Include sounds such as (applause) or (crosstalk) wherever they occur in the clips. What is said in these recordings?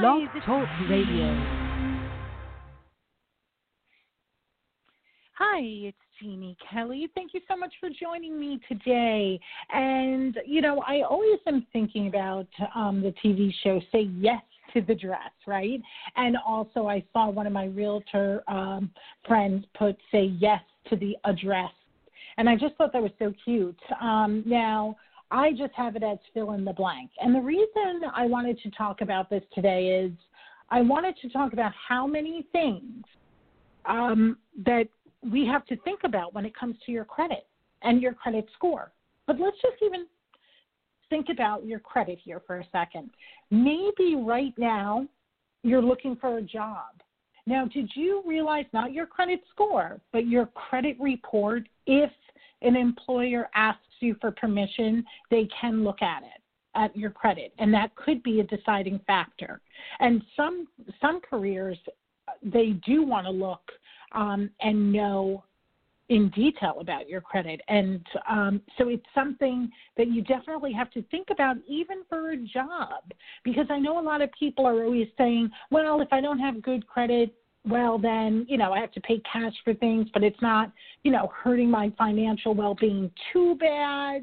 Blog Talk Radio. Hi, it's Jeannie Kelly. Thank you so much for joining me today. And, you know, I always am thinking about um, the TV show Say Yes to the Dress, right? And also, I saw one of my realtor um, friends put Say Yes to the Address. And I just thought that was so cute. Um, now, I just have it as fill in the blank. And the reason I wanted to talk about this today is I wanted to talk about how many things um, that we have to think about when it comes to your credit and your credit score. But let's just even think about your credit here for a second. Maybe right now you're looking for a job. Now, did you realize not your credit score, but your credit report, if an employer asks you for permission, they can look at it at your credit and that could be a deciding factor. And some some careers they do want to look um, and know in detail about your credit. And um, so it's something that you definitely have to think about even for a job because i know a lot of people are always saying well if i don't have good credit well then you know i have to pay cash for things but it's not you know hurting my financial well-being too bad.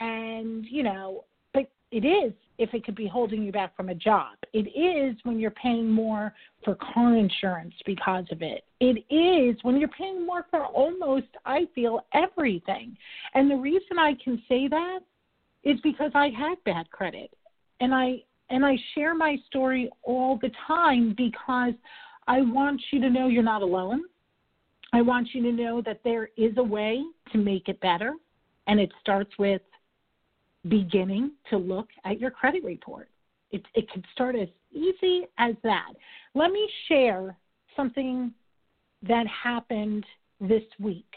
And you know but it is if it could be holding you back from a job. It is when you're paying more for car insurance because of it. It is when you're paying more for almost i feel everything. And the reason i can say that is because i had bad credit. And i and i share my story all the time because I want you to know you're not alone. I want you to know that there is a way to make it better, and it starts with beginning to look at your credit report. It, it can start as easy as that. Let me share something that happened this week.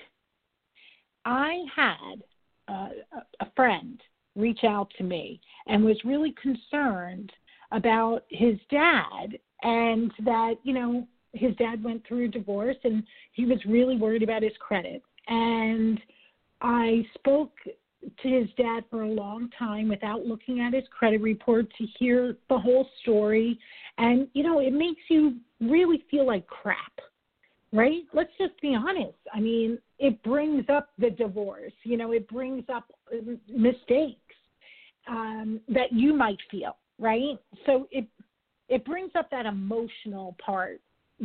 I had a friend reach out to me and was really concerned about his dad and that you know his dad went through a divorce and he was really worried about his credit. And i spoke to his dad for a long time without looking at his credit report to hear the whole story. And you know it makes you really feel like crap right? Let's just be honest. I mean it brings up the divorce you know it brings up mistakes um, that you might feel right? So it it brings up that emotional part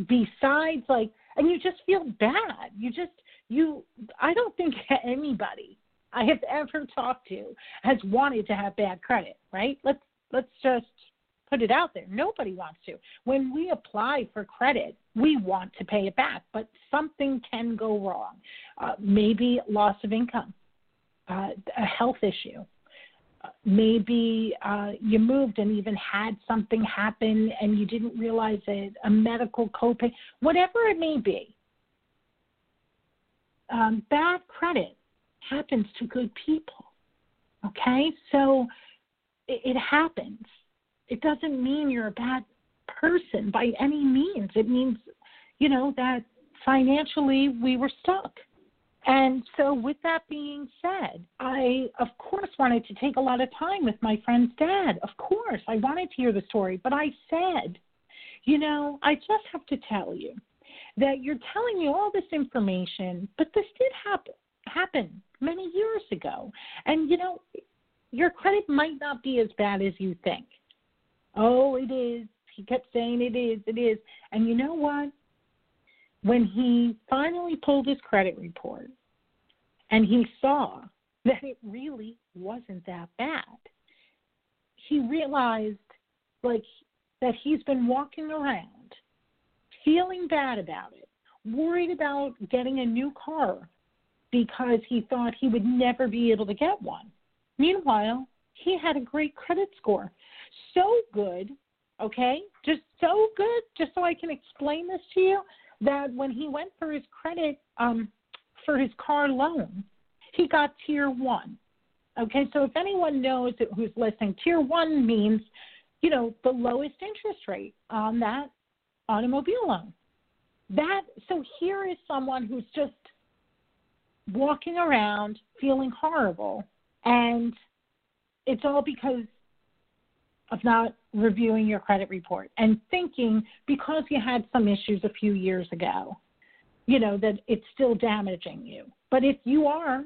besides like and you just feel bad. You just you i don't think (laughs) anybody i have ever talked to has wanted to have bad credit right? Let's let's just put it out there. Nobody wants to. When we apply for credit we want to pay it back but something can go wrong. Uh, maybe loss of income uh, a health issue maybe uh, you moved and even had something happen and you didn't realize it, a medical copay, whatever it may be. Um, bad credit happens to good people. Okay? So it, it happens. It doesn't mean you're a bad person by any means. It means, you know, that financially we were stuck. And so, with that being said, I, of course, wanted to take a lot of time with my friend's dad. Of course, I wanted to hear the story, but I said, you know, I just have to tell you that you're telling me all this information, but this did happen happen many years ago. And, you know, your credit might not be as bad as you think. Oh, it is. He kept saying it is, it is. And you know what? When he finally pulled his credit report and he saw that it really wasn't that bad, he realized like that he's been walking around feeling bad about it, worried about getting a new car because he thought he would never be able to get one. Meanwhile, he had a great credit score. So good, okay? Just so good, just so I can explain this to you that when he went for his credit um, for his car loan, he got tier one. Okay, so if anyone knows who's listening, tier one means, you know, the lowest interest rate on that automobile loan. That so here is someone who's just walking around feeling horrible, and it's all because of not reviewing your credit report and thinking because you had some issues a few years ago, you know, that it's still damaging you. But if you are,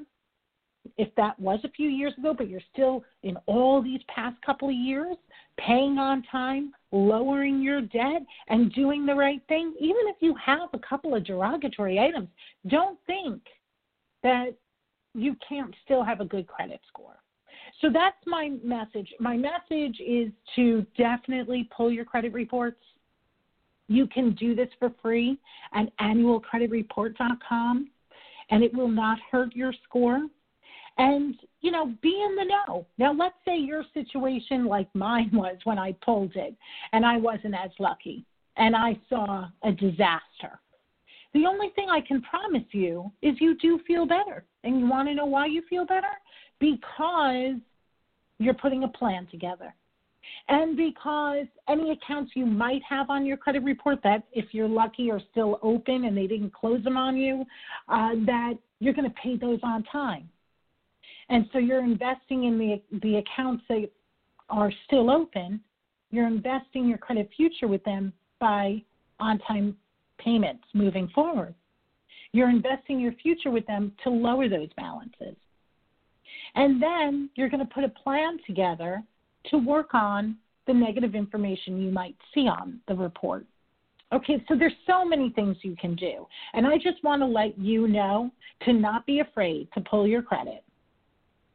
if that was a few years ago, but you're still in all these past couple of years paying on time, lowering your debt, and doing the right thing, even if you have a couple of derogatory items, don't think that you can't still have a good credit score. So that's my message. My message is to definitely pull your credit reports. You can do this for free at annualcreditreport.com, and it will not hurt your score. And, you know, be in the know. Now, let's say your situation like mine was when I pulled it and I wasn't as lucky and I saw a disaster. The only thing I can promise you is you do feel better. And you want to know why you feel better? Because you're putting a plan together. And because any accounts you might have on your credit report that, if you're lucky, are still open and they didn't close them on you, uh, that you're going to pay those on time. And so you're investing in the, the accounts that are still open. You're investing your credit future with them by on time payments moving forward. You're investing your future with them to lower those balances. And then you're going to put a plan together to work on the negative information you might see on the report. Okay, so there's so many things you can do. And I just want to let you know to not be afraid to pull your credit.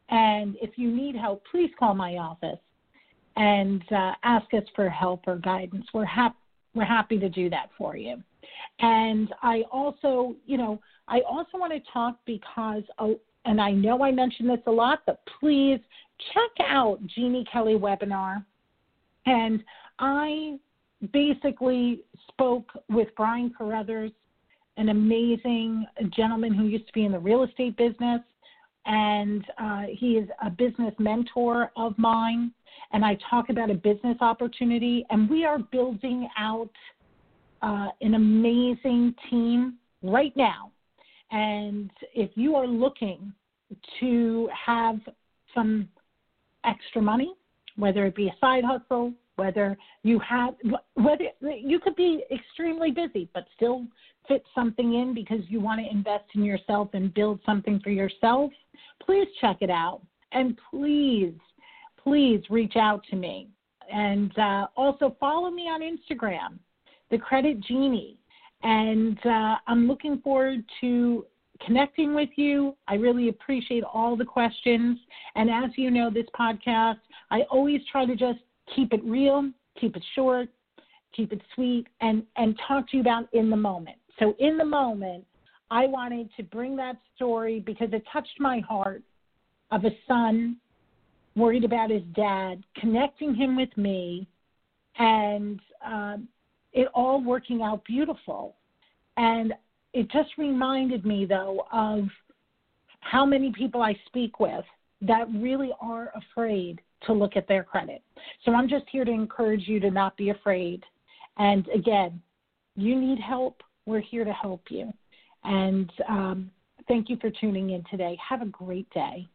And if you need help, please call my office and uh, ask us for help or guidance. We're, hap- we're happy to do that for you. And I also, you know, I also want to talk because and I know I mention this a lot, but please check out Jeannie Kelly webinar. And I basically spoke with Brian Carruthers, an amazing gentleman who used to be in the real estate business, and uh, he is a business mentor of mine. And I talk about a business opportunity, and we are building out uh, an amazing team right now and if you are looking to have some extra money, whether it be a side hustle, whether you have whether you could be extremely busy but still fit something in because you want to invest in yourself and build something for yourself, please check it out. And please, please reach out to me. And uh, also follow me on Instagram, the Credit Genie. And uh, I'm looking forward to connecting with you. I really appreciate all the questions. And as you know, this podcast, I always try to just keep it real, keep it short, keep it sweet, and, and talk to you about in the moment. So, in the moment, I wanted to bring that story because it touched my heart of a son worried about his dad, connecting him with me, and um, it all working out beautiful. And it just reminded me, though, of how many people I speak with that really are afraid to look at their credit. So I'm just here to encourage you to not be afraid. And again, you need help. We're here to help you. And um, thank you for tuning in today. Have a great day.